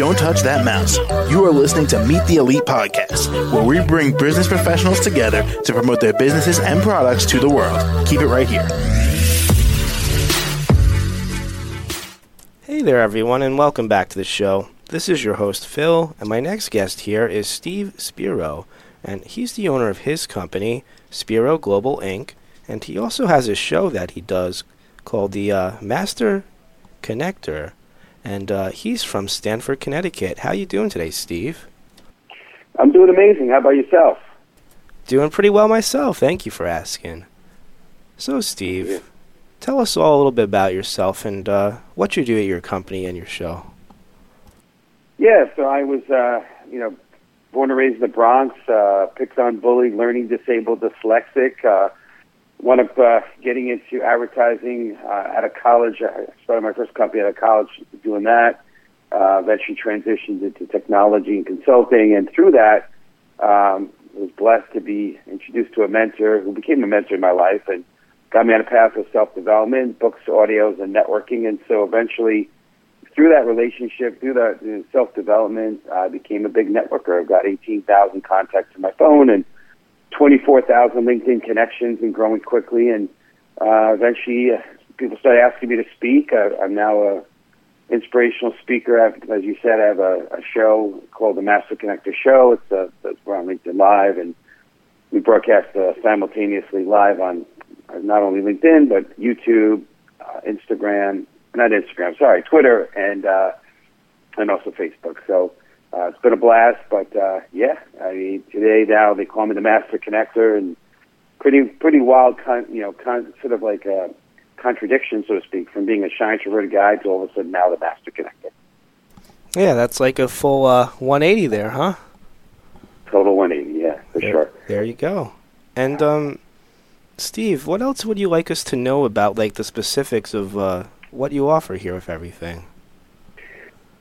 Don't touch that mouse. You are listening to Meet the Elite Podcast, where we bring business professionals together to promote their businesses and products to the world. Keep it right here. Hey there, everyone, and welcome back to the show. This is your host, Phil, and my next guest here is Steve Spiro, and he's the owner of his company, Spiro Global Inc., and he also has a show that he does called the uh, Master Connector, and uh, he's from Stamford, Connecticut. How you doing today, Steve? I'm doing amazing. How about yourself? Doing pretty well myself. Thank you for asking. So, Steve, Yeah. tell us all a little bit about yourself and uh, what you do at your company and your show. Yeah, so I was, uh, you know, born and raised in the Bronx, uh, picked on bully, learning disabled, dyslexic. Uh, wound up uh, getting into advertising uh, out of college. I started my first company out of college doing that. Uh, eventually transitioned into technology and consulting, and through that, um, was blessed to be introduced to a mentor who became a mentor in my life and got me on a path of self-development, books, audios, and networking. And so eventually, through that relationship, through that uh, self-development, I became a big networker. I've got 18,000 contacts in my phone and 24,000 LinkedIn connections and growing quickly. And uh, eventually, uh, people started asking me to speak. I, I'm now a inspirational speaker. I've, as you said, I have a, a show called the Master Connector Show. It's, uh, it's we're on LinkedIn Live, and we broadcast uh, simultaneously live on uh, not only LinkedIn but YouTube, uh, Instagram, not Instagram, sorry, Twitter, and uh, and also Facebook. So uh, it's been a blast. But uh, yeah, I mean, today now they call me the Master Connector, and pretty pretty wild, con- you know, con- sort of like a contradiction, so to speak, from being a shy introverted guy to all of a sudden now the Master Connector. Yeah, that's like a full uh, 180 there, huh? Total 180, yeah, for There- sure. There you go. And um, Steve, what else would you like us to know about, like the specifics of uh, what you offer here with everything?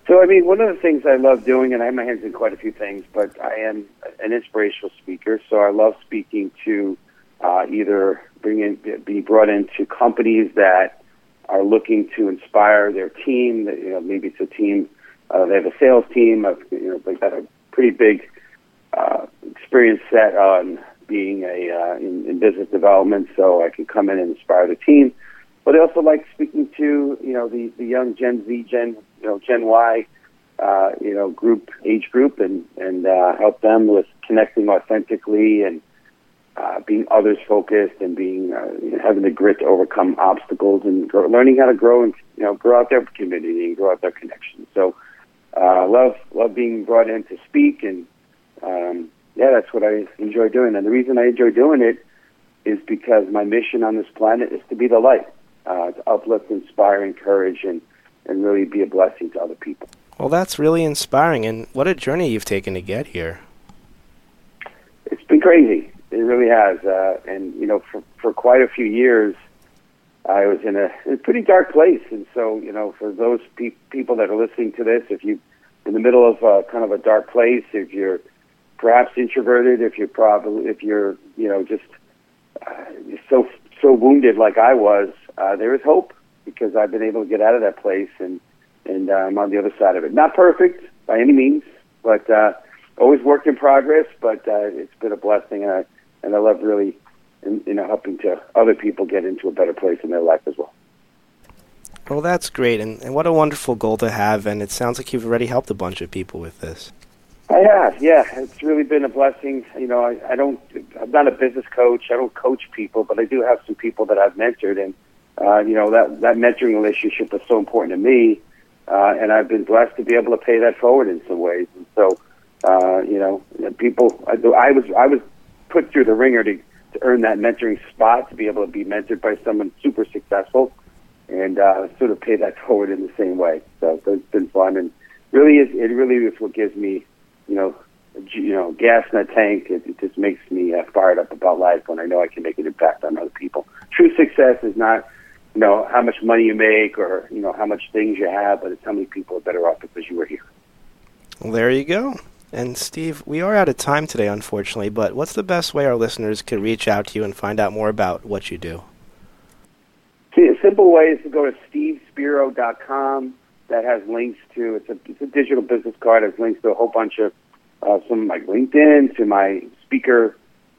So, I mean, one of the things I love doing, and I have my hands in quite a few things, but I am an inspirational speaker. So I love speaking to uh, either bring in, be brought into companies that are looking to inspire their team. That, you know, maybe it's a team, uh, they have a sales team. Of, you know, they've got a pretty big uh, experience set on being a uh, in, in business development, so I can come in and inspire the team. But I also like speaking to you know the the young Gen Z, Gen you know Gen Y, uh, you know group age group, and and uh, help them with connecting authentically and uh, being others focused and being uh, you know, having the grit to overcome obstacles and grow, learning how to grow and you know grow out their community and grow out their connections. So uh, love love being brought in to speak and um, yeah, that's what I enjoy doing. And the reason I enjoy doing it is because my mission on this planet is to be the light, uh, to uplift, inspire, encourage, and and really be a blessing to other people. Well, that's really inspiring, and what a journey you've taken to get here. It's been crazy. It really has. Uh, and you know, for for quite a few years, I was in a, in a pretty dark place. And so, you know, for those pe- people that are listening to this, if you're in the middle of uh, kind of a dark place, if you're perhaps introverted, if you're probably if you're you know just uh, so so wounded like I was, uh, there is hope because I've been able to get out of that place and and uh, I'm on the other side of it. Not perfect by any means, but uh, always work in progress. But uh, it's been a blessing, and I and I love really in, you know helping to other people get into a better place in their life as well. Well, that's great, and, and what a wonderful goal to have, and it sounds like you've already helped a bunch of people with this. I have, yeah. It's really been a blessing. You know, I, I don't, I'm not a business coach. I don't coach people, but I do have some people that I've mentored, and uh, you know that that mentoring relationship is so important to me, uh, and I've been blessed to be able to pay that forward in some ways. And so, uh, you know, people, I, I was, I was put through the ringer to to earn that mentoring spot, to be able to be mentored by someone super successful, and uh, sort of pay that forward in the same way. So, so it's been fun, and really, is, it really is what gives me you know, you know, gas in the tank. It, it just makes me uh, fired up about life when I know I can make an impact on other people. True success is not, you know, how much money you make or you know how much things you have, but it's how many people are better off because you were here. Well, there you go. And Steve, we are out of time today, unfortunately, but what's the best way our listeners can reach out to you and find out more about what you do? See, a simple way is to go to stevespiro.com. that has links to it's a, it's a digital business card. It has links to a whole bunch of uh, some like LinkedIn to my speaker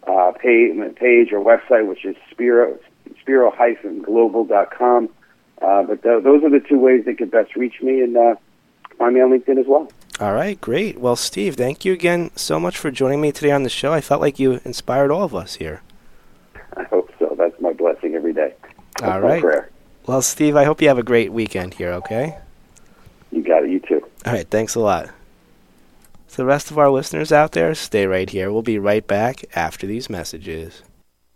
uh, page, page or website, which is Spiro Spiro-global.com. Uh, but th- those are the two ways they could best reach me, and uh, find me on LinkedIn as well. All right, great. Well, Steve, thank you again so much for joining me today on the show. I felt like you inspired all of us here. I hope so. That's my blessing every day. That's all right. Prayer. Well, Steve, I hope you have a great weekend here, okay? You got it. You too. All right, thanks a lot. To the rest of our listeners out there, stay right here. We'll be right back after these messages.